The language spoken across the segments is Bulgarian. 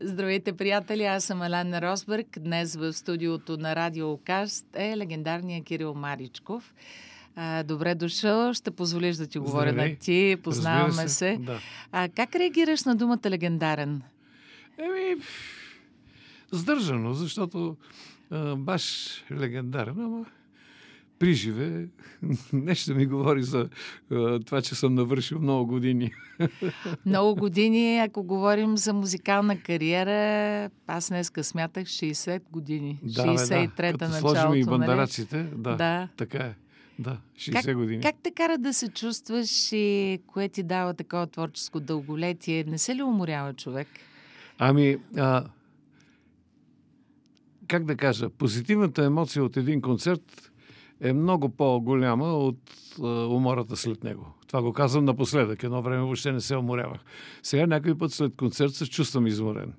Здравейте, приятели! Аз съм Алена Росбърг. Днес в студиото на Радио Окаст е легендарният Кирил Маричков. А, добре дошъл. Ще позволиш да ти говоря Здравей. на ти. Познаваме Разбира се. Да. А, как реагираш на думата легендарен? Еми, сдържано, защото а, баш легендарен, ама при живе нещо ми говори за а, това, че съм навършил много години. Много години, ако говорим за музикална кариера, аз днеска смятах 60 години. Да, бе, 63-та Като началото. сложим и нали? бандараците, да, Да. така е. Да, 60 години. Как те кара да се чувстваш и кое ти дава такова творческо дълголетие? Не се ли уморява човек? Ами, а, как да кажа, позитивната емоция от един концерт е много по-голяма от а, умората след него. Това го казвам напоследък. Едно време въобще не се уморявах. Сега някой път след концерт се чувствам изморен.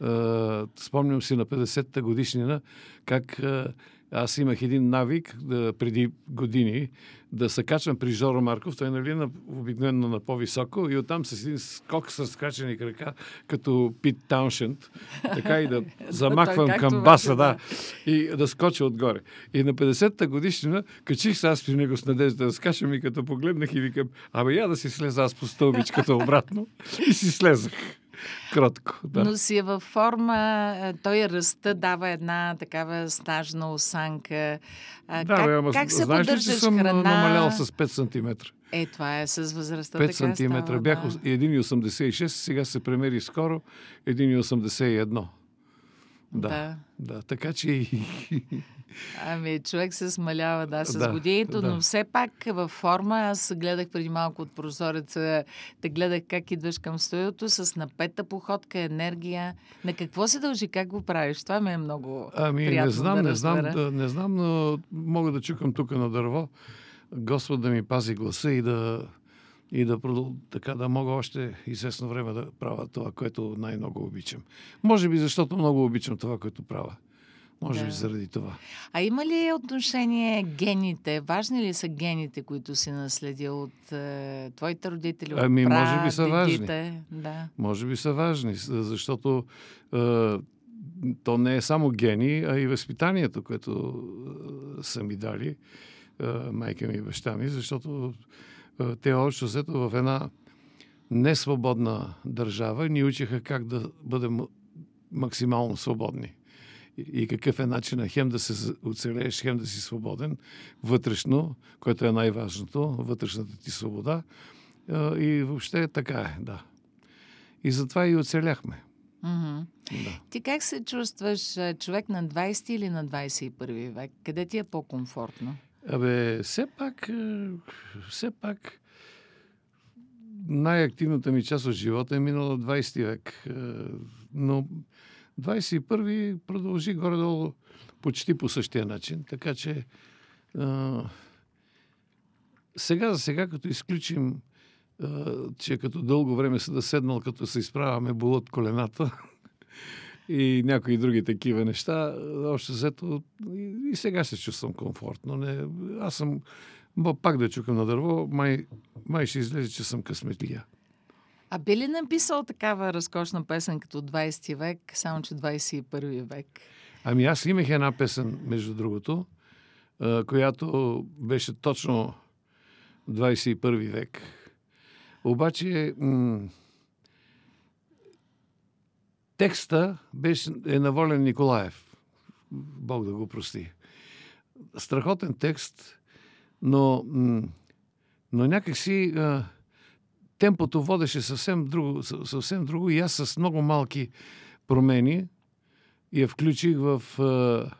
А, спомням си на 50-та годишнина как а, аз имах един навик да, преди години да се качвам при Жоро Марков. Той нали на, обикновено на по-високо и оттам с един скок с скачани крака, като Пит Тауншенд, така и да замахвам към баса, да. и да скоча отгоре. И на 50-та годишнина качих се аз при него с надежда да скачам и като погледнах и викам, абе я да си слеза аз по стълбичката обратно. И си слезах. Кротко, да. Но си е във форма, той ръста дава една такава снажна осанка. Да, как, бе, ама как се знаеш ли, че съм храна? намалял с 5 см? Е, това е с възрастта 5 така см. става, Бях да. 1,86, сега се премери скоро 1,81. Да. Да. Да, така че. Ами, човек се смалява, да, с Да, годините, да. но все пак във форма. Аз гледах преди малко от прозореца, те гледах как идваш към студиото с напета походка, енергия. На какво се дължи? Как го правиш? Това ми е много Ами, приятно не знам, да не знам, да, не знам, но мога да чукам тук на дърво. Господ да ми пази гласа и да, и да, продъл... така, да мога още известно време да правя това, което най-много обичам. Може би защото много обичам това, което правя. Може Да. би заради това. А има ли отношение гените? Важни ли са гените, които си наследил от е, твоите родители, от Ами, може би са важни. Да. Може би са важни, защото е, то не е само гени, а и възпитанието, което е, са ми дали е, майка ми и баща ми, защото е, те общо взето в една несвободна държава ни учиха как да бъдем максимално свободни. И, какъв е начинът хем да се оцелееш, хем да си свободен вътрешно, което е най-важното, вътрешната ти свобода. И въобще така е, да. И затова и оцеляхме. Мгм. Да. Ти как се чувстваш човек на 20 или на 21 век? Къде ти е по-комфортно? Абе, все пак, все пак най-активната ми част от живота е минала 20 век. Но 21 продължи горе-долу почти по същия начин. Така че а, сега за сега, като изключим, а, че като дълго време се да седнал, като се изправяме болът колената и някои други такива неща, още взето и, и сега се чувствам комфортно. Не, аз съм ма пак да чукам на дърво, май, май ще излезе, че съм късметлия. А би ли написал такава разкошна песен като 20 век, само че 21 век? Ами аз имах една песен, между другото, която беше точно 21 век. Обаче м- текста беше, е на Волен Николаев. Бог да го прости. Страхотен текст, но, м- но някакси а, темпото водеше съвсем друго, съ- съвсем друго и аз с много малки промени я включих в е,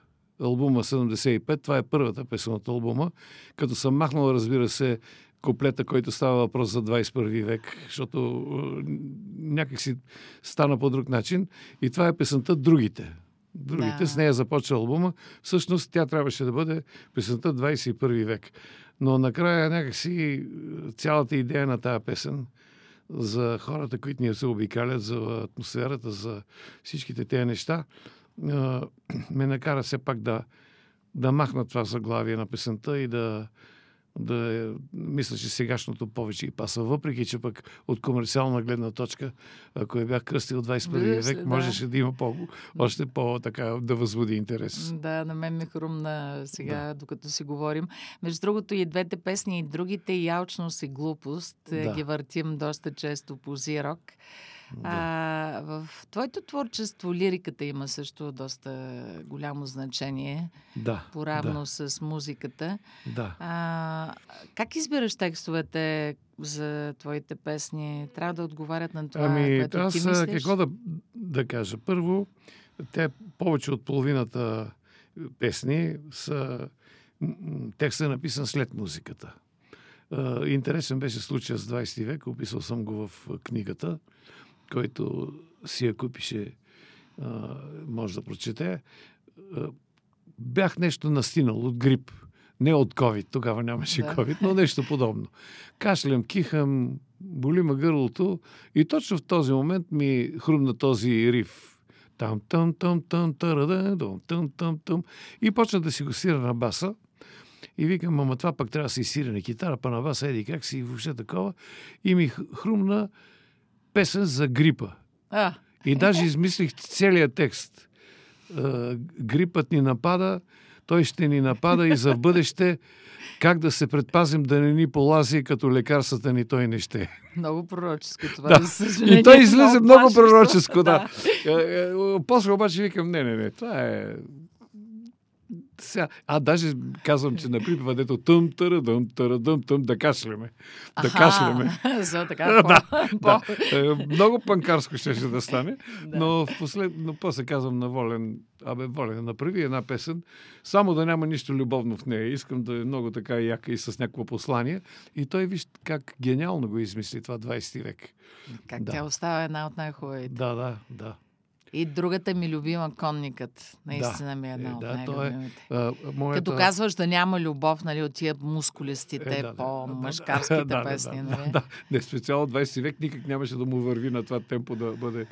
албума 75. Това е първата песен от албума. Като съм махнал, разбира се, куплета, който става въпрос за 21 век, защото е, някак си стана по друг начин. И това е песента Другите. Другите, Да. с нея започва албума. Всъщност тя трябваше да бъде песента 21 век. Но накрая някакси е, цялата идея на тази песен за хората, които ни се обикалят, за атмосферата, за всичките тези неща, а, ме накара все пак да, да махна това заглавие на песента и да, да мисля, че сегашното повече и паса. Въпреки, че пък от комерциална гледна точка, ако я бях кръстил 21 век, да. можеше да има по, още по-така да възбуди интерес. Да, на мен ми хрумна сега, да. докато си говорим. Между другото и двете песни, и другите, и алчност и глупост, да. ги въртим доста често по Зирок. Да. А, в твоето творчество лириката има също доста голямо значение. Да. Поравно да. с музиката. Да. А, как избираш текстовете за твоите песни? Трябва да отговарят на това, ами, което аз, ти мислиш? какво да, да кажа? Първо, те повече от половината песни са текстът е написан след музиката. Интересен беше случая с 20 век, описал съм го в книгата който си я купише, може да прочете. Бях нещо настинал от грип. Не от COVID, тогава нямаше да. COVID, но нещо подобно. Кашлям, кихам, боли ме гърлото и точно в този момент ми хрумна този риф. Там, там, там, там, там, там, там, там. И почна да си го сира на баса. И викам, ама това пък трябва да се изсира на китара, па на баса, еди как си, въобще такова. И ми хрумна песен за грипа. А. И даже измислих целият текст. Грипът ни напада, той ще ни напада и за бъдеще как да се предпазим да не ни полази, като лекарствата ни той не ще. Много пророческо това. Да. И той излезе много пророческо, да. да. После обаче викам, не, не, не, това е сега, а даже казвам, че на припева, дето тъм, търа, дъм, търа, дъм, тъм, да кашляме. Да кашляме. За така, да, да. Е, много панкарско ще, ще да стане, да. но, в послед... но после казвам на Волен, абе, Волен, направи една песен, само да няма нищо любовно в нея. Искам да е много така яка и с някакво послание. И той виж как гениално го измисли това 20 век. Как да. тя остава една от най-хубавите. Да, да, да. И другата ми любима конникът. Наистина да. ми е една е, от да, най-любимите. Е, а, моята... Като казваш да няма любов, нали, от тия мускулистите, е, да, по-мъжкарските да, песни, да, нали? Да, да. Не, специално 20 век никак нямаше да му върви на това темпо да бъде е,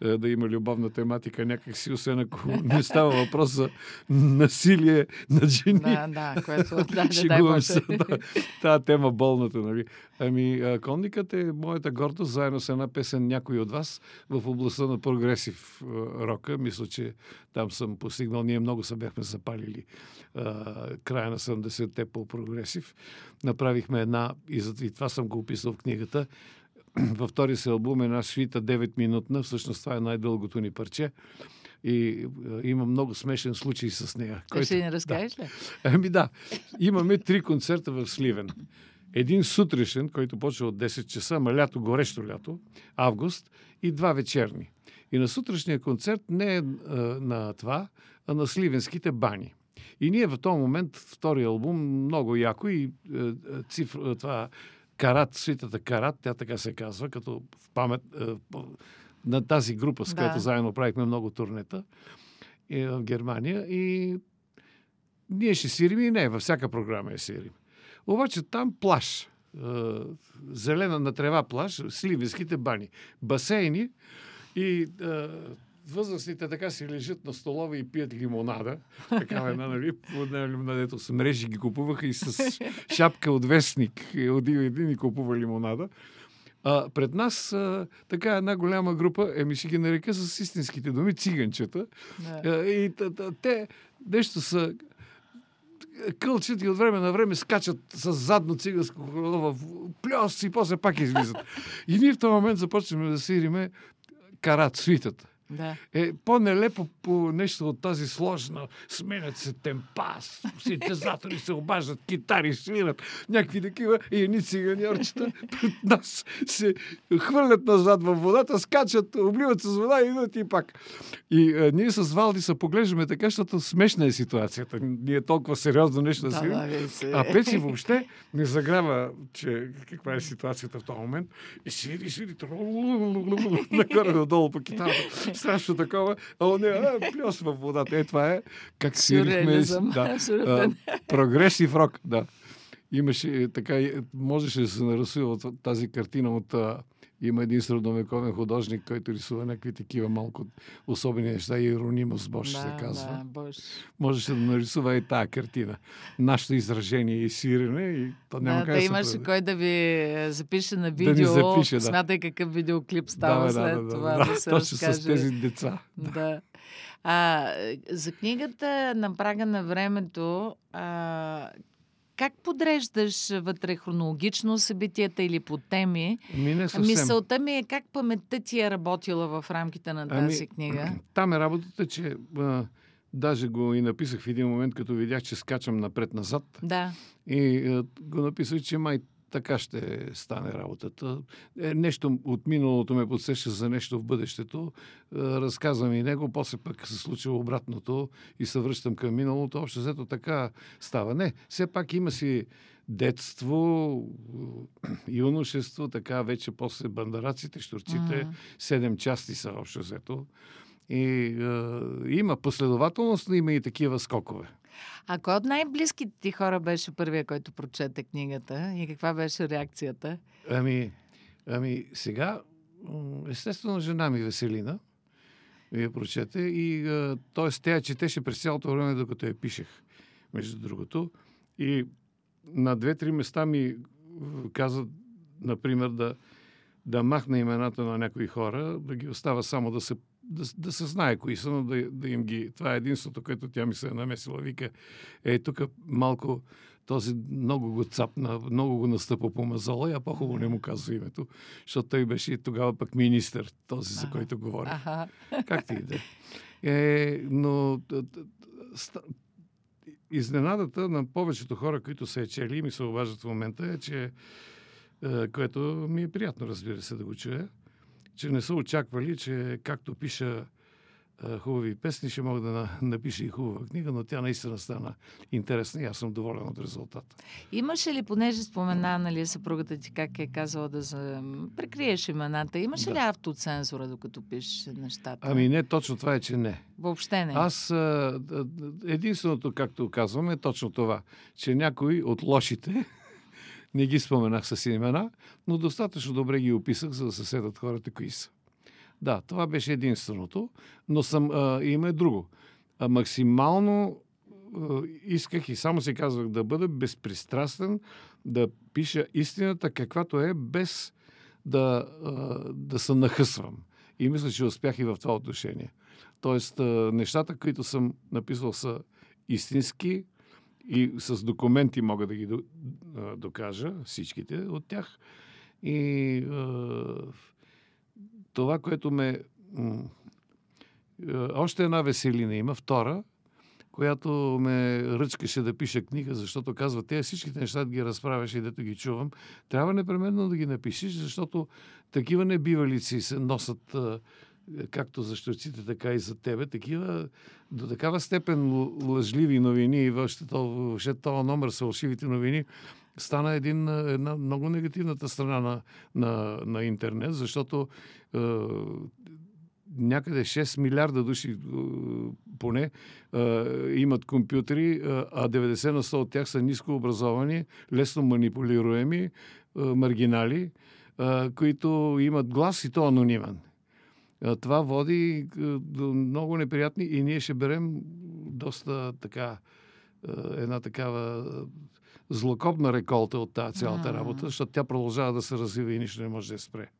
да има любовна тематика някак си, освен ако не става въпрос за насилие на жени. Да, да, което да, Шегувам се. Да, тази тема болната, нали. Ами, конникът е моята гордост, заедно с една песен някой от вас в областта на прогресив рока. Мисля, че там съм постигнал. Ние много се бяхме запалили а, края на 70-те по прогресив. Направихме една, и, и това съм го описал в книгата, във втори си албум е една свита 9-минутна, всъщност това е най-дългото ни парче. И е, има много смешен случай с нея. Който... Ще ни разкажеш да. ли? Ами да. Имаме три концерта в Сливен. Един сутрешен, който почва от 10 часа, ма лято, горещо лято, август, и два вечерни. И на сутрешния концерт не е а, на това, а на сливенските бани. И ние в този момент, втори албум, много яко и е, цифра, това Карат, свитата Карат, тя така се казва, като в памет е, на тази група, с да. която заедно правихме много турнета е, в Германия. И ние ще свирим и не, във всяка програма я свирим. Обаче там плаш, е, зелена на трева плаш, сливенските бани, басейни и възрастните така си лежат на столове и пият лимонада. Такава една, нали, една лимонада, с мрежи ги купуваха и с шапка от вестник от един и купува лимонада. А, пред нас а, така една голяма група, еми ще ги нарека с истинските думи, циганчета. Да. А, и те нещо са кълчат и от време на време скачат с задно циганско колело в плюс и после пак излизат. И ние в този момент започваме да свириме карат, свитата. Да. Е по-нелепо по нещо от тази сложна. Сменят се темпа, синтезатори се обаждат, китари свират, някакви такива и едни циганьорчета пред нас се хвърлят назад във водата, скачат, обливат с вода и идват и пак. И а, ние с Валди се поглеждаме така, защото смешна е ситуацията. Ние толкова сериозно нещо да, да си. А Пеци въобще не заграва, че каква е ситуацията в този момент. И свири, свири, нагоре надолу по китарата страшно такова, а он е плюс в водата. Е, това е как свирихме. Да, прогресив рок, да. Имаше така, можеше да се нарисува тази картина от Има един средновековен художник, който рисува някакви такива малко особени неща. Иронимус Бош да, се казва. Да, Бош. Можеше да нарисува и тая картина. Нашето изражение и свирене и то няма да, как да да имаше се кой да ви запише на видео. Да ни запише, да. Смятай какъв видеоклип става да, след да, да, това. Да, да, да се точно разкаже. с тези деца. Да. А, за книгата на прага на времето, а, как подреждаш вътре хронологично събитията или по теми? Ами не съвсем. Мисълта ми е как паметта ти е работила в рамките на тази Ами, книга. Там е работата, че а, даже го и написах в един момент, като видях, че скачам напред-назад. Да. И а, го написах, че май така ще стане работата. Е, нещо от миналото ме подсеща за нещо в бъдещето. Е, разказвам и него, после пък се случва обратното и се връщам към миналото. Общо взето така става. Не, все пак има си детство, юношество, така вече после бандараците, штурците, седем части са общо взето. И е, има последователност, но има и такива скокове. А кой от най-близките ти хора беше първия, който прочете книгата и каква беше реакцията? Ами, ами сега, естествено, жена ми Веселина я прочете и т.е. тя четеше през цялото време, докато я пишех, между другото. И на две-три места ми каза, например, да, да махна имената на някои хора, да ги остава само да се да, да се знае кои са, но да, да им ги... Това е единството, което тя ми се е намесила. Вика, е, тук малко този много го цапна, много го настъпа по мазола, а по-хубаво не му казва името, защото той беше и тогава пък министър, този, за който говори. Ага. Как ти иде? Е, но изненадата на повечето хора, които са е чели и ми се обаждат в момента е, че което ми е приятно, разбира се, да го чуя, че не са очаквали, че както пиша хубави песни, ще мога да напиша и хубава книга, но тя наистина стана интересна и аз съм доволен от резултата. Имаше ли, понеже спомена, нали, съпругата ти как е казала да за... прикриеш имената, имаше да. ли автоцензура, докато пишеш нещата? Ами не, точно това е, че не. Въобще не. Аз единственото, както казвам, е точно това, че някои от лошите не ги споменах с имена, но достатъчно добре ги описах, за да се седат хората кои са. Да, това беше единственото, но съм, а, има и друго. А, максимално а, исках и само си казвах да бъда безпристрастен, да пиша истината каквато е, без да, а, да се нахъсвам. И мисля, че успях и в това отношение. Тоест, а, нещата, които съм написал са истински, и с документи мога да ги докажа, всичките от тях. И е, това, което ме... Още една веселина има, втора, която ме ръчкаше да пиша книга, защото казва, те всичките неща да ги разправяш и дето ги чувам, трябва непременно да ги напишеш, защото такива небивалици се носят както за щурците, така и за тебе, такива до такава степен лъжливи новини и въобще този номер с лъжливите новини стана един, една много негативната страна на, на, на интернет, защото е, някъде 6 милиарда души е, поне е, имат компютри, а 90 на 100 от тях са ниско образовани, лесно манипулируеми, е, маргинали, е, които имат глас и то анонимен. Това води до много неприятни и ние ще берем доста така една такава злокобна реколта от тази цялата работа, защото тя продължава да се развива и нищо не може да спре.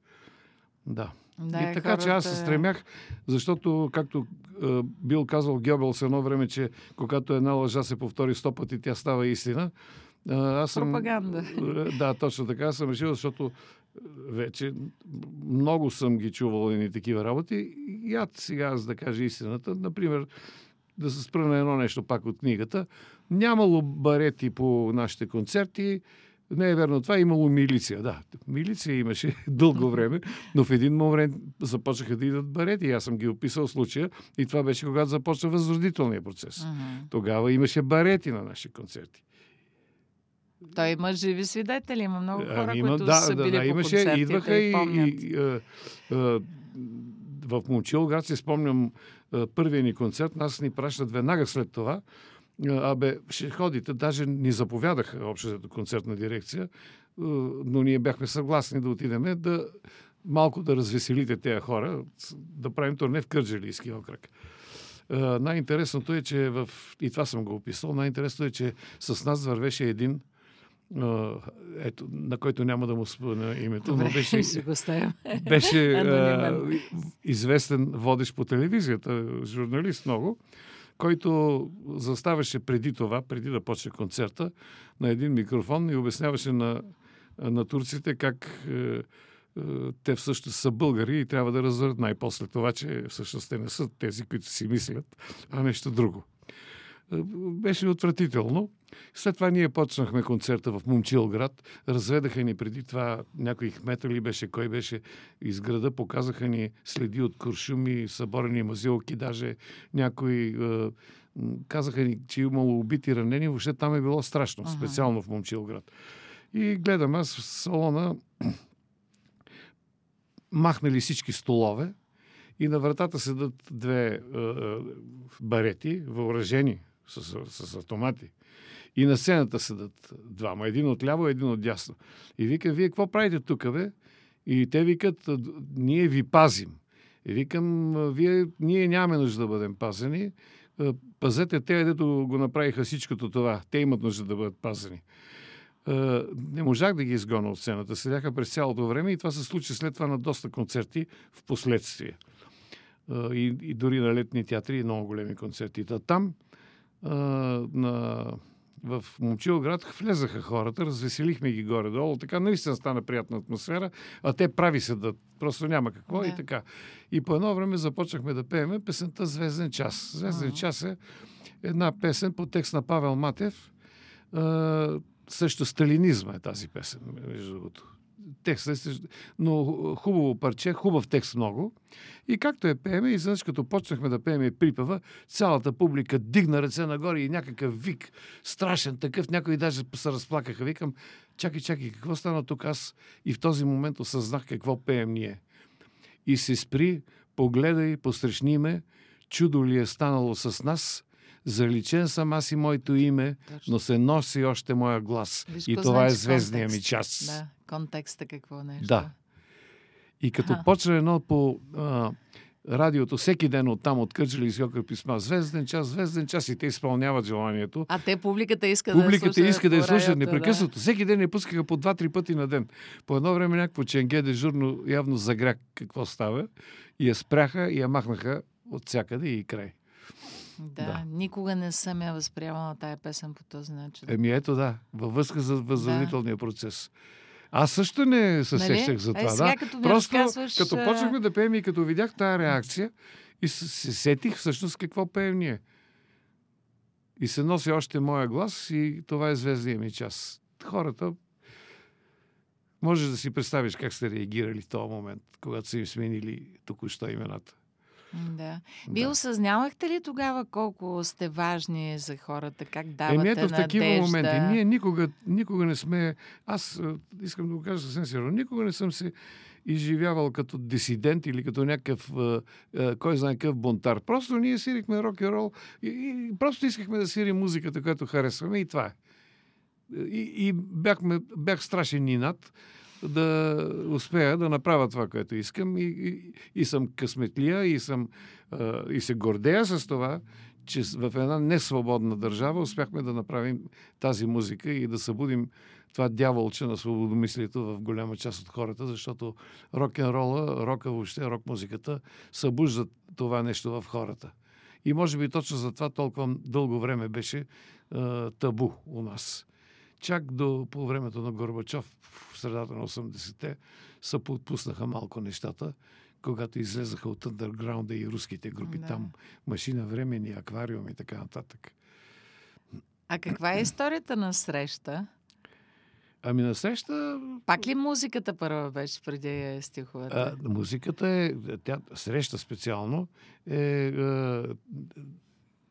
Да. Да, и така, хората... че аз се стремях, защото, както е, бил казал Гьобелс едно време, че когато една лъжа се повтори сто пъти, тя става истина. Аз съм, Пропаганда. Да, точно така съм решил, защото вече много съм ги чувал и такива работи. И аз сега, за да кажа истината, например, да се спра на едно нещо пак от книгата. Нямало барети по нашите концерти. Не е верно това. Имало милиция. Да, милиция имаше дълго време, но в един момент започнаха да идат барети. Аз съм ги описал случая и това беше когато започна възродителния процес. Uh-huh. Тогава имаше барети на нашите концерти. Той има живи свидетели, има много хора, ами, има, които да, са да, били да, по имаше, идваха и, и, и а, а, в Момчил град си спомням а, първия ни концерт, нас ни пращат веднага след това. Абе, ще ходите, даже ни заповядаха общата концертна дирекция, но ние бяхме съгласни да отидеме да малко да развеселите тези хора, да правим турне в Кърджалийски окръг. най-интересното е, че в... И това съм го описал. Най-интересното е, че с нас вървеше един ето, на който няма да му спомена името, Добре, но беше, беше а, известен водещ по телевизията, журналист много, който заставаше преди това, преди да почне концерта, на един микрофон и обясняваше на, на турците как е, е, те всъщност са българи и трябва да разберат най-после това, че всъщност те не са тези, които си мислят, а нещо друго. Е, беше отвратително. След това ние почнахме концерта в Момчилград. Разведаха ни преди това някои хметали беше, кой беше из града. Показаха ни следи от куршуми, съборени мазилки, даже някои е, казаха ни, че имало убити ранени. Въобще там е било страшно, ага. специално в Момчилград. И гледам аз в салона махнали всички столове и на вратата седат две е, е барети, въоръжени с, с автомати. И на сцената седат двама. Един от ляво, един от дясно. И вика, вие какво правите тук, бе? И те викат, ние ви пазим. И викам, вие, ние нямаме нужда да бъдем пазени. Пазете те, дето го направиха всичкото това. Те имат нужда да бъдат пазени. Не можах да ги изгоня от сцената. Седяха през цялото време и това се случи след това на доста концерти в последствие. И, и дори на летни театри и много големи концерти. Та там на в Момчилград влезаха хората, развеселихме ги горе-долу, така наистина стана приятна атмосфера, а те прави се да просто няма какво да. и така. И по едно време започнахме да пееме песента Звезден час. Звезден а час е една песен по текст на Павел Матев. А, също сталинизма е тази песен, между другото текста, но хубаво парче, хубав текст много. И както е пееме, изведнъж като почнахме да пееме припева, цялата публика дигна ръце нагоре и някакъв вик, страшен такъв, някои даже се разплакаха. Викам, чакай, чакай, какво стана тук аз? И в този момент осъзнах какво пеем ние. И се спри, погледай, посрещни ме, чудо ли е станало с нас, заличен съм аз и моето име, Точно. но се носи още моя глас. Виж, и това е значи звездния ми час. Да, контекста какво нещо. Да. И като а. почна едно по а, радиото всеки ден от там, от Кърджали и писма, звезден час, звезден час и те изпълняват желанието. А те публиката иска публиката да иска да я слуша непрекъснато. Да. Всеки ден я пускаха по два-три пъти на ден. По едно време някакво ченге дежурно явно загря какво става и я спряха и я махнаха от всякъде и край. Да, да, никога не съм я възприемала тая песен по този начин. Еми ето да, във връзка с възродителния да. процес. Аз също не се нали? сещах за е, това. Е, сега, да. Като Просто разказваш... като почнахме да пеем и като видях тази реакция и се сетих всъщност какво пеем ние. И се носи още моя глас и това е звездния ми час. Хората можеш да си представиш как сте реагирали в този момент, когато са им сменили току-що имената. Да. Вие да. осъзнавахте ли тогава колко сте важни за хората? Как давате Еми, ето в такива надежда? моменти. Ние никога, никога не сме... Аз искам да го кажа съвсем сериозно. Никога не съм се изживявал като дисидент или като някакъв, кой знае какъв бунтар. Просто ние сирихме рок и рол и, и просто искахме да сирим музиката, която харесваме и това е. И, и бяхме, бях страшен над да успея да направя това, което искам. И, и, и съм късметлия, и, съм, и се гордея с това, че в една несвободна държава успяхме да направим тази музика и да събудим това дяволче на свободомислието в голяма част от хората, защото рок-н-рола, рока въобще, рок-музиката събуждат това нещо в хората. И може би точно за това толкова дълго време беше а, табу у нас чак до по времето на Горбачов в средата на 80-те се подпуснаха малко нещата, когато излезаха от underground и руските групи да. там, машина времени, аквариум и така нататък. А каква е историята на среща? Ами на среща... Пак ли музиката първа беше преди стиховете? А, музиката е, тя, среща специално, е, е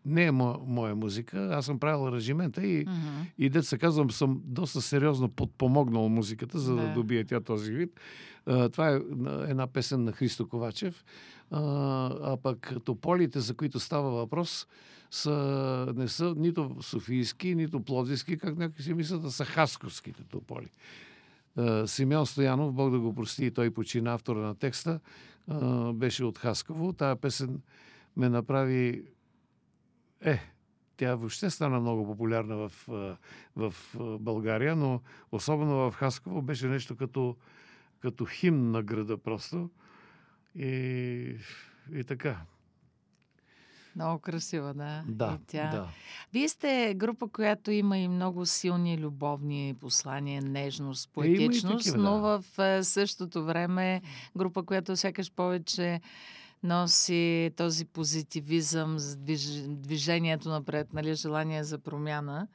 не е мо, моя музика. Аз съм правил режимента и, uh-huh. и дет се казвам, съм доста сериозно подпомогнал музиката, за да, да добие тя този вид. А, това е една песен на Христо А, а пък тополите, за които става въпрос, са, не са нито софийски, нито плодиски, как някои си мислят, да са хасковските тополи. Симеон Стоянов, Бог да го прости, той почина автора на текста, беше от Хасково. Тая песен ме направи... Е, тя въобще стана много популярна в, в България, но особено в Хасково беше нещо като, като химн на града просто. И, и така. Много красива, да. Да, и тя. да. Вие сте група, която има и много силни любовни послания, нежност, поетичност, е, такива, но в същото време група, която сякаш повече носи този позитивизъм, движението напред, нали, желание за промяна.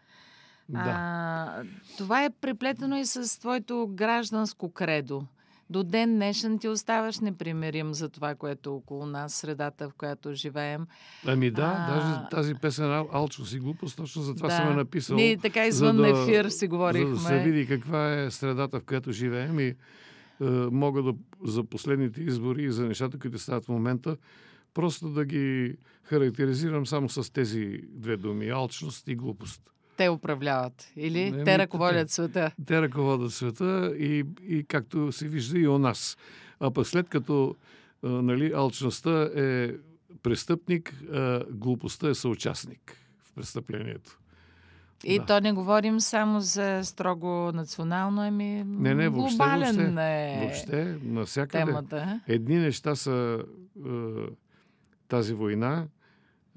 Да. А, това е преплетено и с твоето гражданско кредо до ден днешен ти оставаш непримирим за това, което е около нас, средата, в която живеем. Ами да, а... даже тази песен Алчо си глупост, точно за това да. съм е написал. Ние така извън да, ефир си говорихме. За да се види каква е средата, в която живеем и мога да за последните избори и за нещата, които стават в момента, просто да ги характеризирам само с тези две думи – алчност и глупост те управляват или не, те ръководят света? Те ръководят света и, и както се вижда и у нас. А пък след като а, нали, алчността е престъпник, а, глупостта е съучастник в престъплението. И да. то не говорим само за строго национално, ами не, не, въобще, глобален въобще, е въобще, навсякъде. Темата. Едни неща са е, тази война,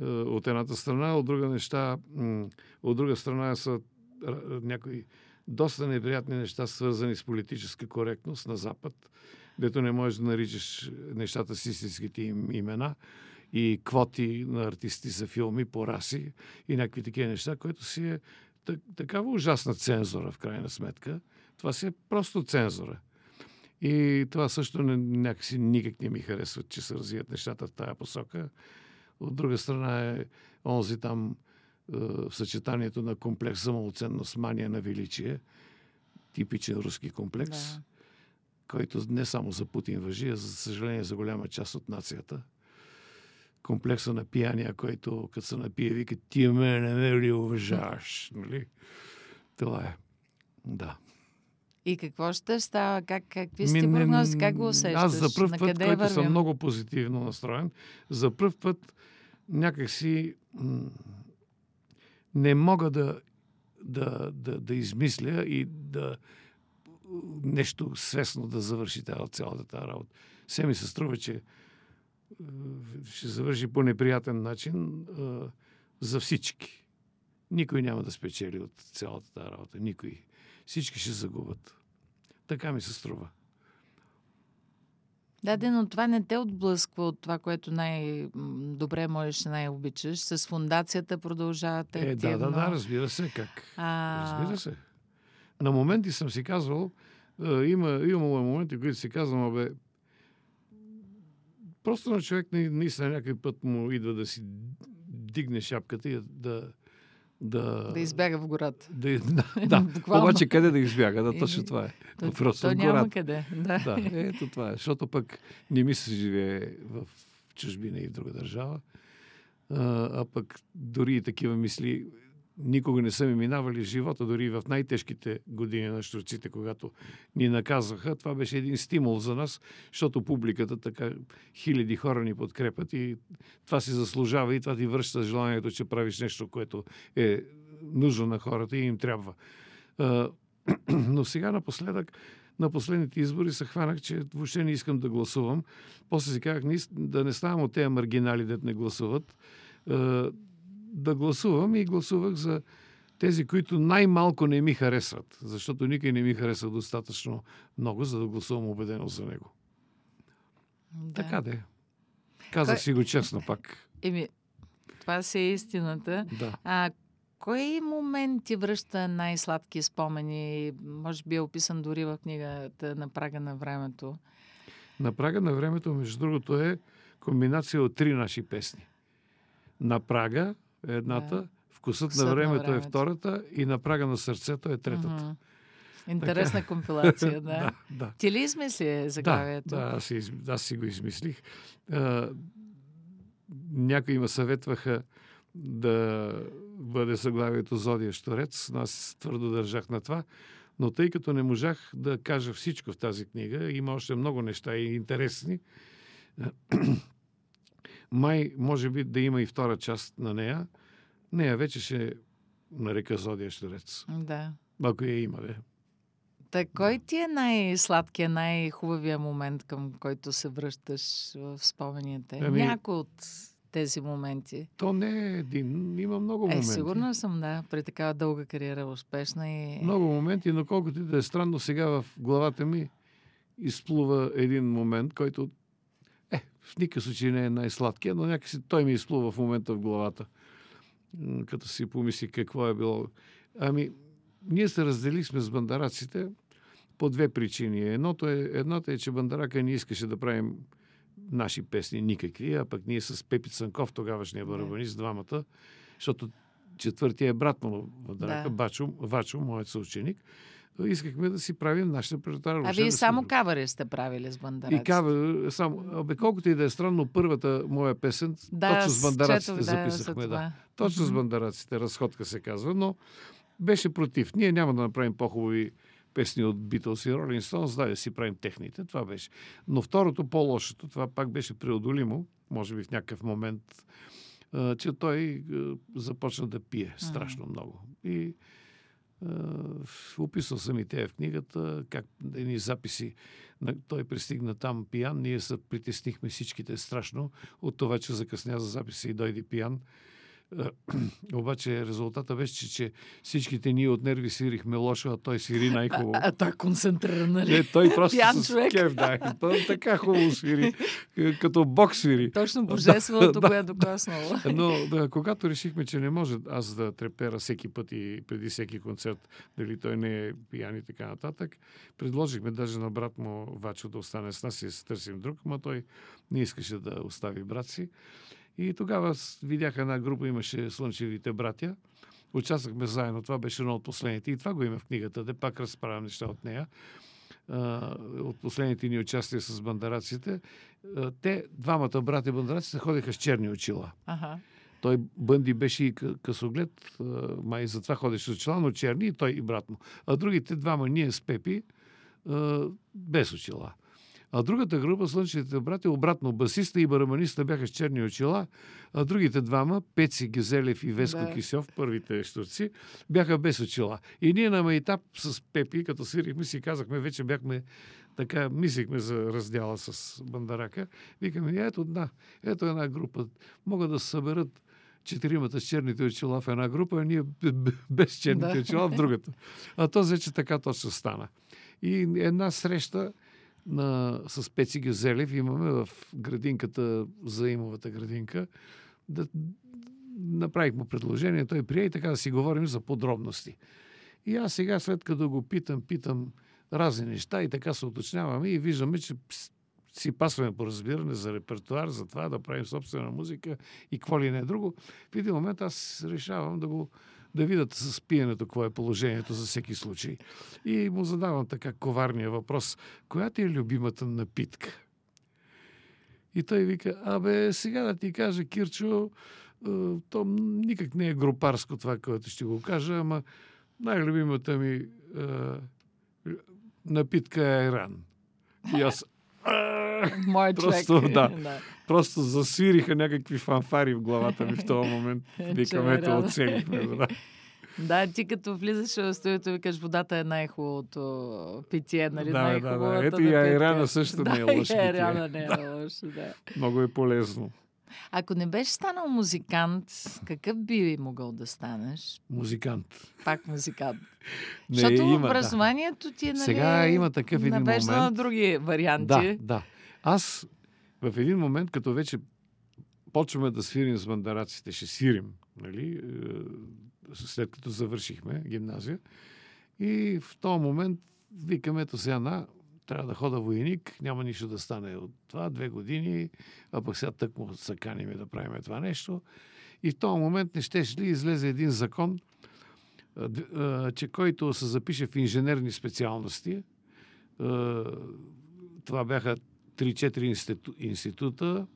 е, от едната страна, от друга неща, от друга страна са някои доста неприятни неща, свързани с политическа коректност на Запад, дето не можеш да наричаш нещата с истинските им имена и квоти на артисти за филми по раси и някакви такива неща, което си е такава ужасна цензура в крайна сметка. Това си е просто цензура. И това също не, някакси никак не ми харесва, че се развият нещата в тая посока. От друга страна е онзи там е, в съчетанието на комплекс за малоценност, мания на величие, типичен руски комплекс, да. който не само за Путин въжи, а за съжаление за голяма част от нацията. Комплекса на пияния, който като се напие, вика, ти ме не ме ли уважаваш? Нали? Това е. Да. И какво ще става? Как, какви сте прогнози? Как го усещаш? Аз за първ път, който вървим? съм много позитивно настроен, за първ път някакси не мога да, да, да, да измисля и да нещо свестно да завърши тази, цялата тази работа. Все ми се струва, че ще завърши по неприятен начин за всички. Никой няма да спечели от цялата тази работа. Никой. Всички ще загубят. Така ми се струва. Да, да, но това не те отблъсква от това, което най-добре можеш, най-обичаш. С фундацията продължавате Е, да, да, да, разбира се. Как? А... Разбира се. На моменти съм си казвал, има, имало моменти, които си казвам, абе, просто на човек наистина някой път му идва да си дигне шапката и да, да... Да избяга в гората. Да, да, да. обаче къде да избяга? Да, точно това е. То, Въпросът то няма гората. къде. Да. да, ето това е. Защото пък не ми се живее в чужбина и в друга държава. А, а пък дори и такива мисли никога не са ми минавали живота, дори в най-тежките години на штурците, когато ни наказаха. Това беше един стимул за нас, защото публиката така хиляди хора ни подкрепят и това си заслужава и това ти връща желанието, че правиш нещо, което е нужно на хората и им трябва. Но сега напоследък на последните избори се хванах, че въобще не искам да гласувам. После си казах да не ставам от тези маргинали, да не гласуват да гласувам и гласувах за тези, които най-малко не ми харесват, защото никой не ми харесва достатъчно много, за да гласувам убедено за него. Да. Така де. Казах Кой... си го честно пак. Еми, това си е истината. Да. А, кой момент ти връща най-сладки спомени? Може би е описан дори в книгата На прага на времето. На прага на времето, между другото, е комбинация от три наши песни. На прага, е едната, да. вкусът на времето, на времето е втората и на прага на сърцето е третата. Mm-hmm. Интересна така. компилация, да. да, да. Ти ли измисли заглавието? Да, да аз, си, аз си го измислих. А, някои ме съветваха да бъде заглавието Зодия Шторец, но аз твърдо държах на това. Но тъй като не можах да кажа всичко в тази книга, има още много неща и интересни, май, може би, да има и втора част на нея. Нея вече ще нарека Зодия Штурец. Да. Ако я има, да. Та, кой ти е най-сладкия, най-хубавия момент, към който се връщаш в спомените? Ами... Някой от тези моменти. То не е един, има много моменти. Е, сигурна съм, да, при такава дълга кариера, успешна и... Много моменти, но колкото и да е странно, сега в главата ми изплува един момент, който е, в никакъв случай не е най-сладкия, но някакси той ми изплува в момента в главата. Като си помисли какво е било. Ами, ние се разделихме с бандараците по две причини. Едното е, едното е, че бандарака не искаше да правим наши песни никакви, а пък ние с Пепи Цанков, тогавашния барабанист, двамата, защото четвъртия е брат му на Драка, да. Бачо, Вачо, моят съученик, искахме да си правим нашата репертуар. А вие да само кавари сте правили с бандараците? И кавер, само, абе, колкото и да е странно, първата моя песен, да, точно с бандараците да, записахме. Да, точно mm-hmm. с бандараците, разходка се казва, но беше против. Ние няма да направим по-хубави песни от Beatles и Rolling Stones, да, да си правим техните. Това беше. Но второто, по-лошото, това пак беше преодолимо, може би в някакъв момент, че той започна да пие страшно много. И описал съм и те в книгата, как едни записи. Той пристигна там пиян, ние се притеснихме всичките страшно от това, че закъсня за записи и дойде пиян. Обаче резултата беше, че, че всичките ние от нерви свирихме лошо, а той свири най-хубаво. А, а той концентриран, нали? Не, той просто Пян с човек. кеф, да. Той така хубаво свири, като бог свири. Точно божественото да, го е докоснало. Но да, когато решихме, че не може аз да трепера всеки път и преди всеки концерт, дали той не е пиян и така нататък, предложихме даже на брат му Вачо да остане с нас и да се търсим друг, но той не искаше да остави брат си. И тогава видях една група, имаше Слънчевите братя. Участвахме заедно. Това беше едно от последните. И това го има в книгата, да пак разправям неща от нея. от последните ни участия с бандараците. те, двамата брати бандараците, ходеха с черни очила. Ага. Той Бънди беше и късоглед, май затова ходеше с очила, но черни и той и брат му. А другите двама, ние с Пепи, без очила. А другата група, Слънчевите брати, обратно, басиста и барабаниста бяха с черни очила, а другите двама, Пеци Гезелев и Веско да. Кисев, първите штурци, бяха без очила. И ние на майтап с Пепи, като свирихме, си казахме, вече бяхме така, мислихме за раздяла с Бандарака. Викаме, ето, да, ето една група. Могат да се съберат четиримата с черните очила в една група, а ние без черните да. очила в другата. А то вече така точно стана. И една среща на, с Пеци Гюзелев имаме в градинката, заимовата градинка, да направих му предложение, той прие и така да си говорим за подробности. И аз сега, след като го питам, питам разни неща и така се уточняваме и виждаме, че си пасваме по разбиране за репертуар, за това да правим собствена музика и какво ли не е друго. В един момент аз решавам да го да видят с пиенето какво е положението за всеки случай. И му задавам така коварния въпрос. Коя ти е любимата напитка? И той вика, абе, сега да ти кажа, Кирчо, е, то никак не е групарско това, което ще го кажа, ама най-любимата ми е, напитка е Айран. И аз... Мой просто, Да, да. Просто засвириха някакви фанфари в главата ми в този момент. Викам, ето, оцелихме. Да. Да, ти като влизаш в студиото и кажеш, водата е най-хубавото питие, нали? Да, да, да. Ето и айрана също не е лошо питие. айрана не е лошо, да. Много е полезно. Ако не беше станал музикант, какъв би могъл да станеш? Музикант. Пак музикант. Не, Защото има, образованието да. ти е нали, Сега има такъв един момент. на други варианти. Да, да. Аз в един момент, като вече почваме да свирим с бандараците, ще свирим, нали, е, след като завършихме гимназия. И в този момент викаме, ето сега на, трябва да хода войник, няма нищо да стане от това, две години, а пък сега тък му се каниме да правим това нещо. И в този момент не щеше ли излезе един закон, че който се запише в инженерни специалности, това бяха 3-4 институ, института,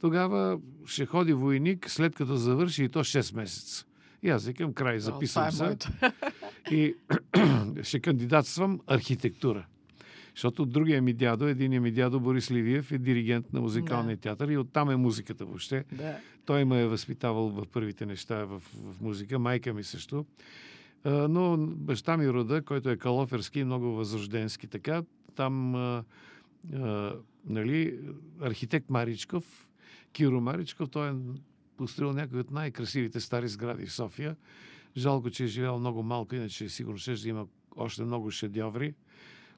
тогава ще ходи войник, след като завърши и то 6 месеца. И аз викам край, записвам се. И ще кандидатствам архитектура. Защото другия ми дядо, единият ми дядо Борис Ливиев е диригент на музикалния да. театър и оттам е музиката въобще. Да. Той ме е възпитавал в първите неща в, в музика, майка ми също. А, но баща ми рода, който е калоферски, много възрожденски така, там а, а, нали, архитект Маричков, Киро Маричков, той е построил някои от най-красивите стари сгради в София. Жалко, че е живял много малко, иначе сигурно ще има още много шедьоври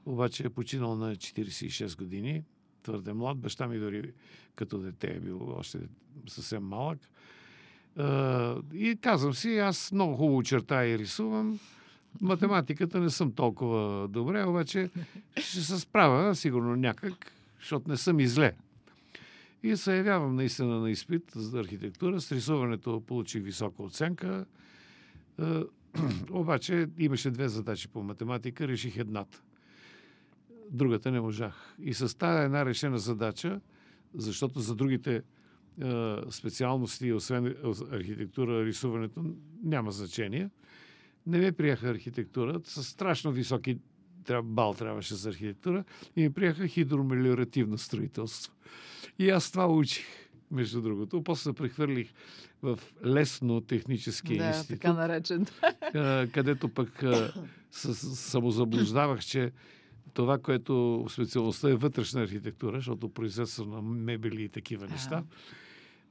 обаче е починал на 46 години, твърде млад. Баща ми дори като дете е бил още съвсем малък. И казвам си, аз много хубаво черта и рисувам. Математиката не съм толкова добре, обаче ще се справя сигурно някак, защото не съм и зле. И се явявам наистина на изпит за архитектура. С рисуването получих висока оценка. Обаче имаше две задачи по математика, реших едната другата не можах. И с тази една решена задача, защото за другите е, специалности, освен архитектура, рисуването, няма значение. Не ме приеха архитектура. С страшно високи бал трябваше за архитектура и ми приеха хидромелиоративно строителство. И аз това учих, между другото. После се прехвърлих в лесно технически да, институт. така наречен. където пък самозаблуждавах, че това, което специалността е вътрешна архитектура, защото производство на мебели и такива неща.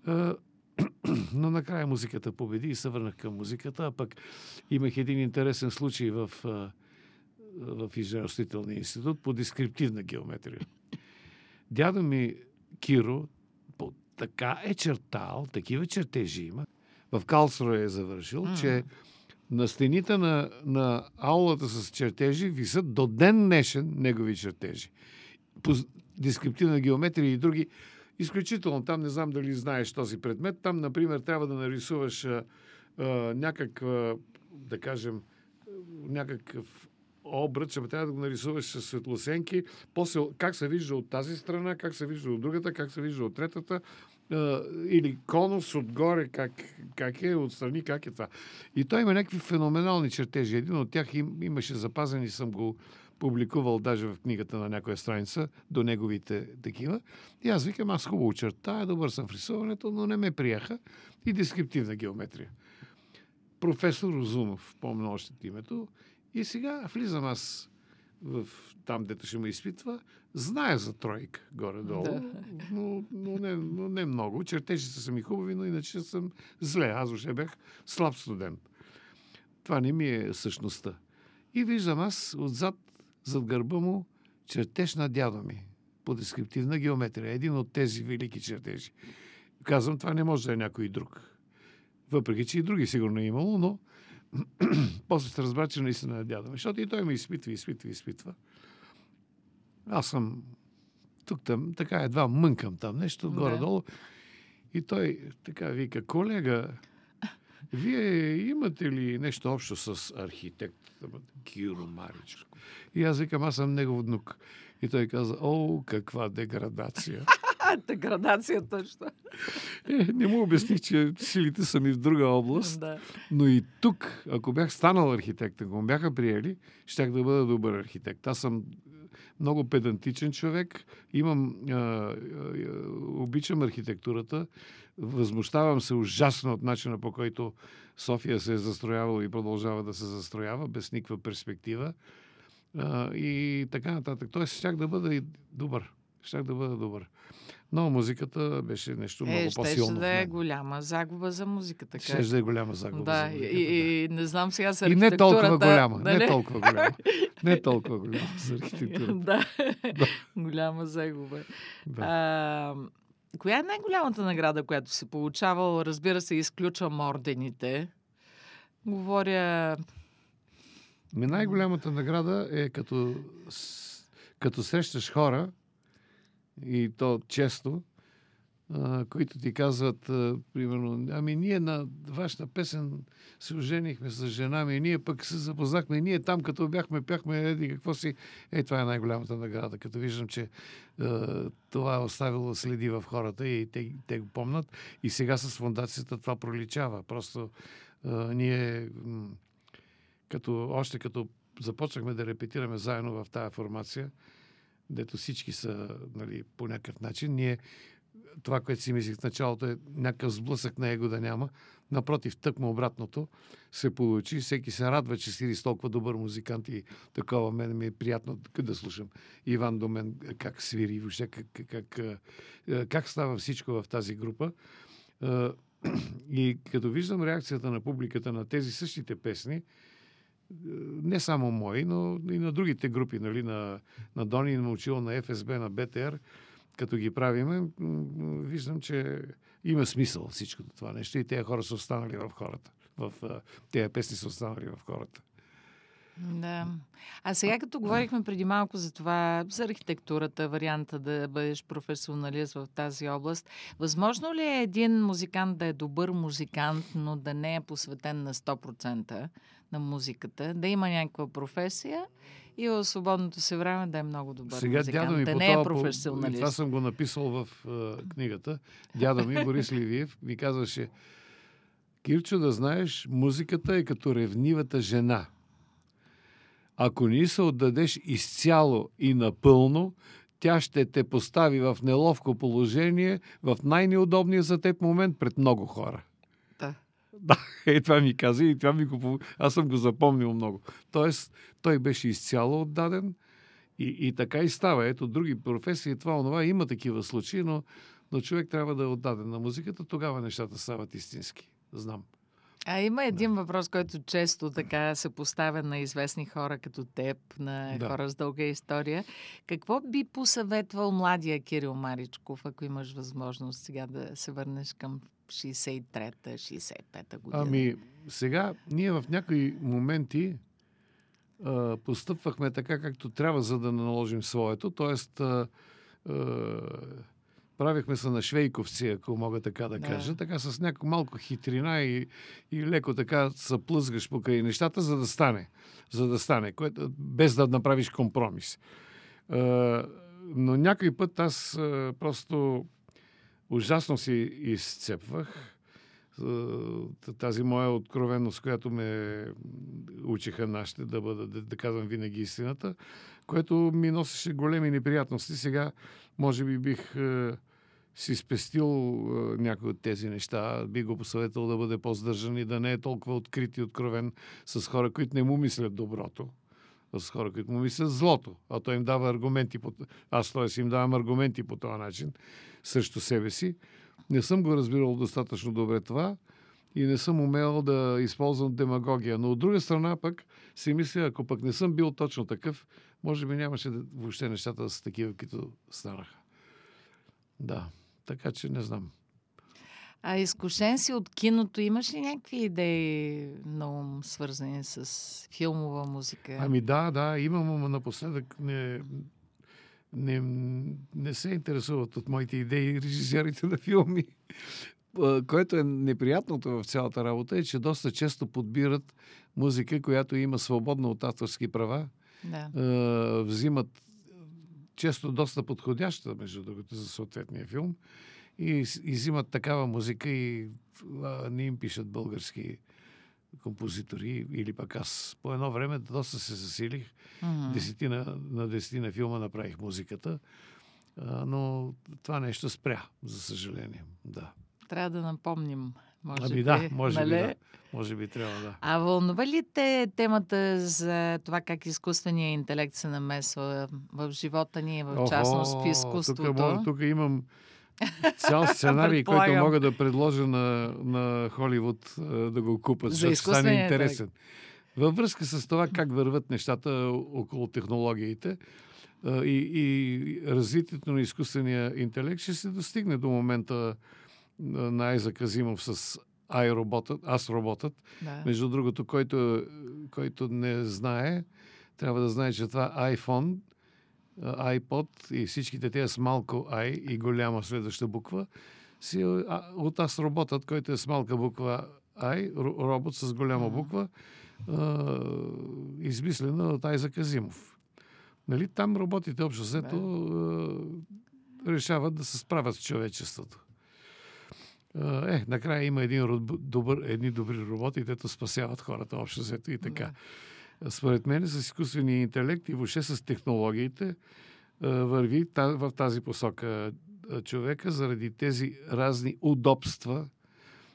А, но накрая музиката победи и се върнах към музиката, а пък имах един интересен случай в, в Израелстителния институт по дескриптивна геометрия. Дядо ми Киро по, така е чертал, такива чертежи има. В Калсро е завършил, mm. че на стените на, на аулата с чертежи висят до ден днешен негови чертежи. По дескриптивна геометрия и други. Изключително там, не знам дали знаеш този предмет, там, например, трябва да нарисуваш а, а, някаква, да кажем, някакъв обръч, ама трябва да го нарисуваш с светлосенки, после как се вижда от тази страна, как се вижда от другата, как се вижда от третата, или конус отгоре, как, как е, отстрани, как е това. И той има някакви феноменални чертежи. Един от тях им, имаше запазен и съм го публикувал даже в книгата на някоя страница, до неговите такива. И аз викам, аз хубаво чертая, добър съм в рисуването, но не ме приеха. И дескриптивна геометрия. Професор Розумов, помня още името. И сега влизам аз в там, дето ще ме изпитва, знае за тройка горе-долу, да. но, но, не, но не много. Чертежите са ми хубави, но иначе съм зле. Аз още бях слаб студент. Това не ми е същността. И виждам аз отзад, зад гърба му, чертеж на дядо ми по дескриптивна геометрия. Един от тези велики чертежи. Казвам, това не може да е някой друг. Въпреки, че и други сигурно е имало, но после се разбра, че наистина е дядо ми. Защото и той ме изпитва, изпитва, изпитва. Аз съм тук там, така едва мънкам там нещо, да. горе-долу. И той така вика, колега, вие имате ли нещо общо с архитект Киро Маричко? И аз викам, аз съм негов внук. И той каза, о, каква деградация. деградация точно. Е, не му обясних, че силите са ми в друга област. Да. Но и тук, ако бях станал архитект, ако ме бяха приели, щях да бъда добър архитект. Аз съм много педантичен човек, имам, а, а, обичам архитектурата, възмущавам се ужасно от начина по който София се е застроявала и продължава да се застроява без никаква перспектива. А, и така нататък. Тоест, щях да бъда и добър. Щях да бъда добър. Но музиката беше нещо много е, по-силно. да е голяма загуба за музиката. Ще да е голяма загуба да, за музиката. И, и не знам сега с И не толкова голяма. Да, не толкова голяма. Не толкова голяма за архитектурата. да. да. голяма загуба. Да. А, коя е най-голямата награда, която си получавал? Разбира се, изключвам ордените. Говоря... Ми най-голямата награда е като, като срещаш хора, и то често, които ти казват, примерно, ами ние на вашата песен се оженихме с жена ми, ние пък се запознахме, ние там като бяхме, пяхме, еди какво си. Е, това е най-голямата награда, като виждам, че а, това е оставило следи в хората и те, те го помнат. И сега с фундацията това проличава. Просто а, ние като, още като започнахме да репетираме заедно в тази формация, дето всички са нали, по някакъв начин, ние това, което си мислих в началото е някакъв сблъсък на его да няма. Напротив, тъкмо обратното се получи. Всеки се радва, че си толкова добър музикант и такова. Мен ми е приятно да слушам Иван Домен как свири, въобще как, как, как, как става всичко в тази група. И като виждам реакцията на публиката на тези същите песни, не само мои, но и на другите групи, нали, на, на Дони, на Учил, на ФСБ, на БТР, като ги правиме, виждам, че има смисъл всичко това нещо и тези хора са останали в хората. В, тези песни са останали в хората. Да. А сега като говорихме преди малко за това, за архитектурата, варианта да бъдеш професионалист в тази област, възможно ли е един музикант да е добър музикант, но да не е посветен на 100% на музиката, да има някаква професия и в свободното си време да е много добър Сега музикант, дядо ми да по не е професионалист. Това съм го написал в uh, книгата. Дядо ми, Борис Ливиев, ми казваше Кирчо, да знаеш, музиката е като ревнивата жена. Ако не се отдадеш изцяло и напълно, тя ще те постави в неловко положение в най-неудобния за теб момент пред много хора. Да, е, това ми каза и това ми го... Аз съм го запомнил много. Тоест, той беше изцяло отдаден и, и така и става. Ето, други професии, това, онова, има такива случаи, но, но човек трябва да е отдаден на музиката, тогава нещата стават истински. Знам. А има един да. въпрос, който често така се поставя на известни хора като теб, на да. хора с дълга история. Какво би посъветвал младия Кирил Маричков, ако имаш възможност сега да се върнеш към 63-та, 65-та година? Ами, сега ние в някои моменти а, постъпвахме така, както трябва, за да наложим своето. Тоест, а, а, правихме се на швейковци, ако мога така да, да. кажа. Така с някакво малко хитрина и, и леко така се плъзгаш покрай нещата, за да стане. За да стане, което, без да направиш компромис. А, но някой път аз а, просто ужасно си изцепвах. Тази моя откровеност, която ме учиха нашите да бъда, да, да казвам винаги истината, което ми носеше големи неприятности. Сега, може би, бих е, си спестил някои от тези неща. Би го посъветвал да бъде по-здържан и да не е толкова открит и откровен с хора, които не му мислят доброто с хора, които му мислят злото, а той им дава аргументи. По... Аз т.е. им давам аргументи по този начин срещу себе си. Не съм го разбирал достатъчно добре това и не съм умел да използвам демагогия. Но от друга страна пък си мисля, ако пък не съм бил точно такъв, може би нямаше въобще нещата да са такива, като станаха. Да, така че не знам. А изкушен си от киното, имаш ли някакви идеи на ум, свързани с филмова музика? Ами да, да, имам, но напоследък не, не, не се интересуват от моите идеи режисерите на филми. Което е неприятното в цялата работа е, че доста често подбират музика, която има свободно от авторски права. Да. Взимат често доста подходяща, между другото, за съответния филм и, взимат такава музика и а, не им пишат български композитори или пък аз по едно време доста се засилих. Mm-hmm. Десетина, на десетина филма направих музиката, а, но това нещо спря, за съжаление. Да. Трябва да напомним. Може ами би, да, може нали? би да. Може би трябва да. А вълнува ли те темата за това как изкуственият интелект се намесва в живота ни, в частност в изкуството? Тук, тук имам цял сценарий, който мога да предложа на, на Холивуд да го купат, защото ще стане интересен. Във връзка с това как върват нещата около технологиите и, и развитието на изкуствения интелект, ще се достигне до момента на Айза Казимов с iRoботът, аз роботът. Да. Между другото, който, който не знае, трябва да знае, че това iPhone iPod и всичките тези с малко i и голяма следваща буква, си от аз роботът, който е с малка буква I, робот с голяма буква, измислена от Айза Казимов. Нали? Там роботите общо взето решават да се справят с човечеството. Е, накрая има един добър, едни добри роботи, дето спасяват хората общо взето и така. Според мен с изкуствения интелект и въобще с технологиите върви в тази посока човека заради тези разни удобства,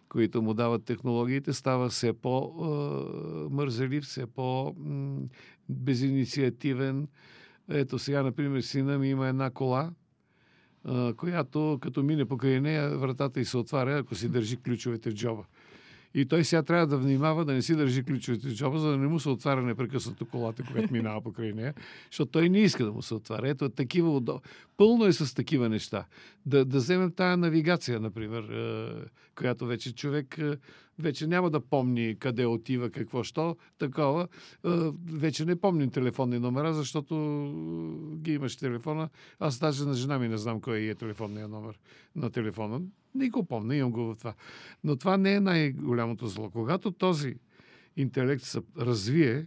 които му дават технологиите, става все по-мързелив, все по-безинициативен. Ето сега, например, сина ми има една кола, която като мине покрай нея, вратата й се отваря, ако си държи ключовете в джоба. И той сега трябва да внимава да не си държи ключовете в джоба, за да не му се отваря непрекъснато колата, която минава покрай нея, защото той не иска да му се отваря. Ето, такива удоб... Пълно е с такива неща. Да, да вземем тая навигация, например, която вече човек вече няма да помни къде отива, какво, що, такова. Вече не помним телефонни номера, защото ги имаш телефона. Аз даже на жена ми не знам кой е телефонния номер на телефона. Не го помня, имам го в това. Но това не е най-голямото зло. Когато този интелект се развие,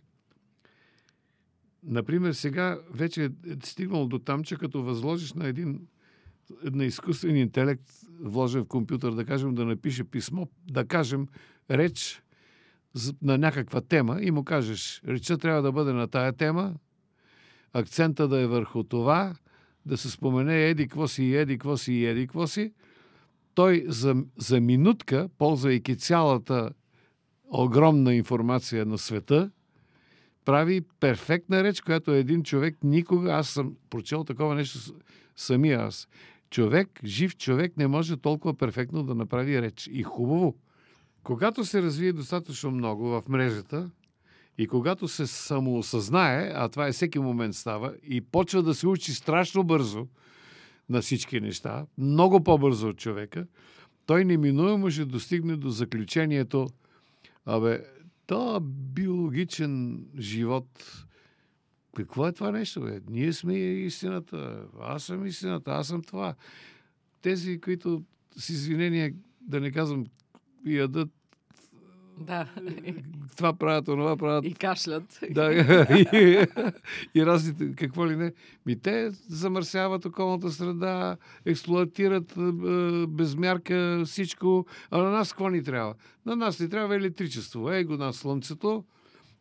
например, сега вече е стигнал до там, че като възложиш на един на изкуствен интелект, вложен в компютър, да кажем, да напише писмо, да кажем реч на някаква тема и му кажеш, реча трябва да бъде на тая тема, акцента да е върху това, да се спомене еди какво си, еди какво си еди какво си, той за, за минутка, ползвайки цялата огромна информация на света, прави перфектна реч, която един човек никога, аз съм прочел такова нещо самия аз, човек, жив човек не може толкова перфектно да направи реч. И хубаво. Когато се развие достатъчно много в мрежата и когато се самоосъзнае, а това е всеки момент става, и почва да се учи страшно бързо на всички неща, много по-бързо от човека, той неминуемо ще достигне до заключението, абе, то биологичен живот какво е това нещо, бе? Ние сме истината. Аз съм истината. Аз съм това. Тези, които с извинение, да не казвам, ядат да. Това правят, онова правят. И кашлят. Да, и, и разните, какво ли не. Ми те замърсяват околната среда, експлуатират без мярка всичко. А на нас какво ни трябва? На нас ни трябва електричество. Ей го на слънцето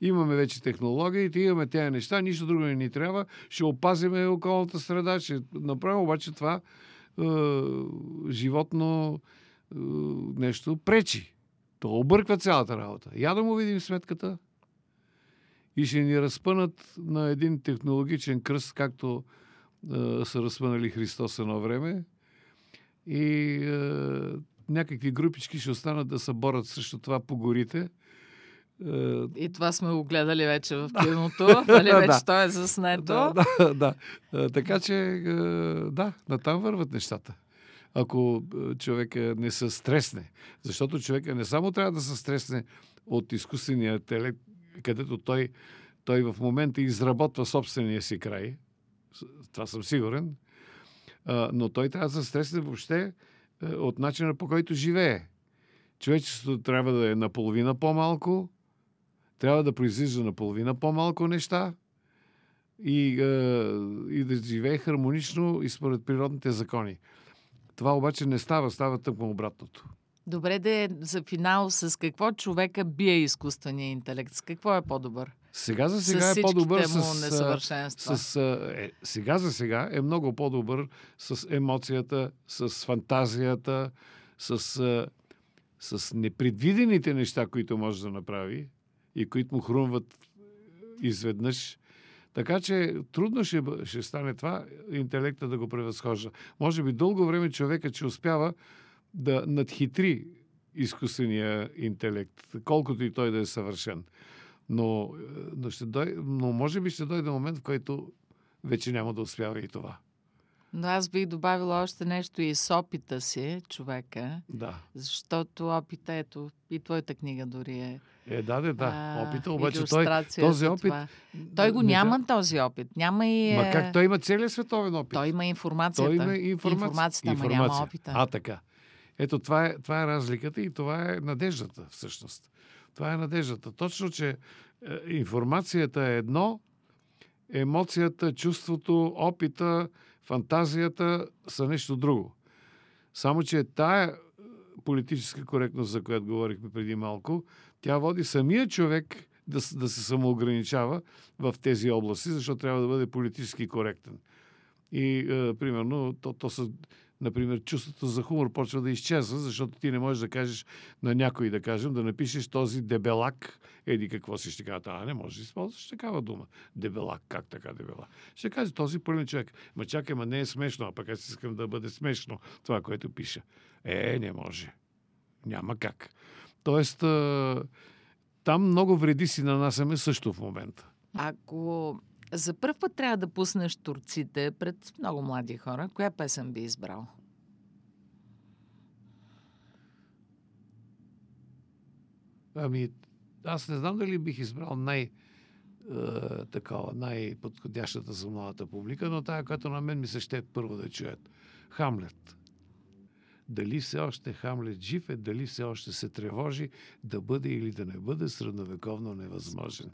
Имаме вече технологиите, имаме тези неща, нищо друго не ни трябва. Ще опазиме околната среда, ще направим обаче това е, животно е, нещо пречи. То обърква цялата работа. Я да му видим сметката и ще ни разпънат на един технологичен кръст, както е, са разпънали Христос едно време. И е, някакви групички ще останат да се борят срещу това по горите – и това сме го гледали вече в киното, нали вече то е заснето. Да, да, да. Така че, да, натам върват нещата. Ако човека не се стресне. Защото човека не само трябва да се стресне от изкуствения интелект, където той, той в момента изработва собствения си край, това съм сигурен, но той трябва да се стресне въобще от начина по който живее. Човечеството трябва да е наполовина по-малко, трябва да произвижда наполовина по-малко неща и, и да живее хармонично и според природните закони. Това обаче не става, става тъкмо обратното. Добре да е за финал с какво човека бие изкуствения интелект? С какво е по-добър? Сега за сега с е по-добър с, с, е, сега за сега е много по-добър с емоцията, с фантазията, с, с непредвидените неща, които може да направи и които му хрумват изведнъж. Така че трудно ще, ще стане това, интелекта да го превъзхожда. Може би дълго време човека, че успява да надхитри изкуствения интелект, колкото и той да е съвършен. Но, но, ще дой, но може би ще дойде момент, в който вече няма да успява и това. Но аз бих добавила още нещо и с опита си, човека. Да. Защото опита, ето, и твоята книга дори е. Е, да, да, да. Опита, обаче той, този опит... Това. Той го няма този опит. Няма и... Ма как? Той има целият световен опит. Той има информацията. Той има информация. Информацията, Информация. няма опита. А, така. Ето, това е, това е разликата и това е надеждата, всъщност. Това е надеждата. Точно, че е, информацията е едно, емоцията, чувството, опита, фантазията са нещо друго. Само, че тая политическа коректност, за която говорихме преди малко, тя води самия човек да, да се самоограничава в тези области, защото трябва да бъде политически коректен. И, е, примерно, то, то са например, чувството за хумор почва да изчезва, защото ти не можеш да кажеш на някой, да кажем, да напишеш този дебелак, еди какво си ще кажат, а не можеш да използваш такава дума. Дебелак, как така дебелак? Ще каже този пълен човек. Ма чакай, ма не е смешно, а пък аз искам да бъде смешно това, което пиша. Е, не може. Няма как. Тоест, там много вреди си нанасяме също в момента. Ако за първ път трябва да пуснеш турците пред много млади хора. Коя песен би избрал? Ами, аз не знам дали бих избрал най- е, такава, най-подходящата за младата публика, но тая, която на мен ми се ще първо да чуят. Хамлет. Дали все още Хамлет жив е, дали все още се тревожи да бъде или да не бъде средновековно невъзможен.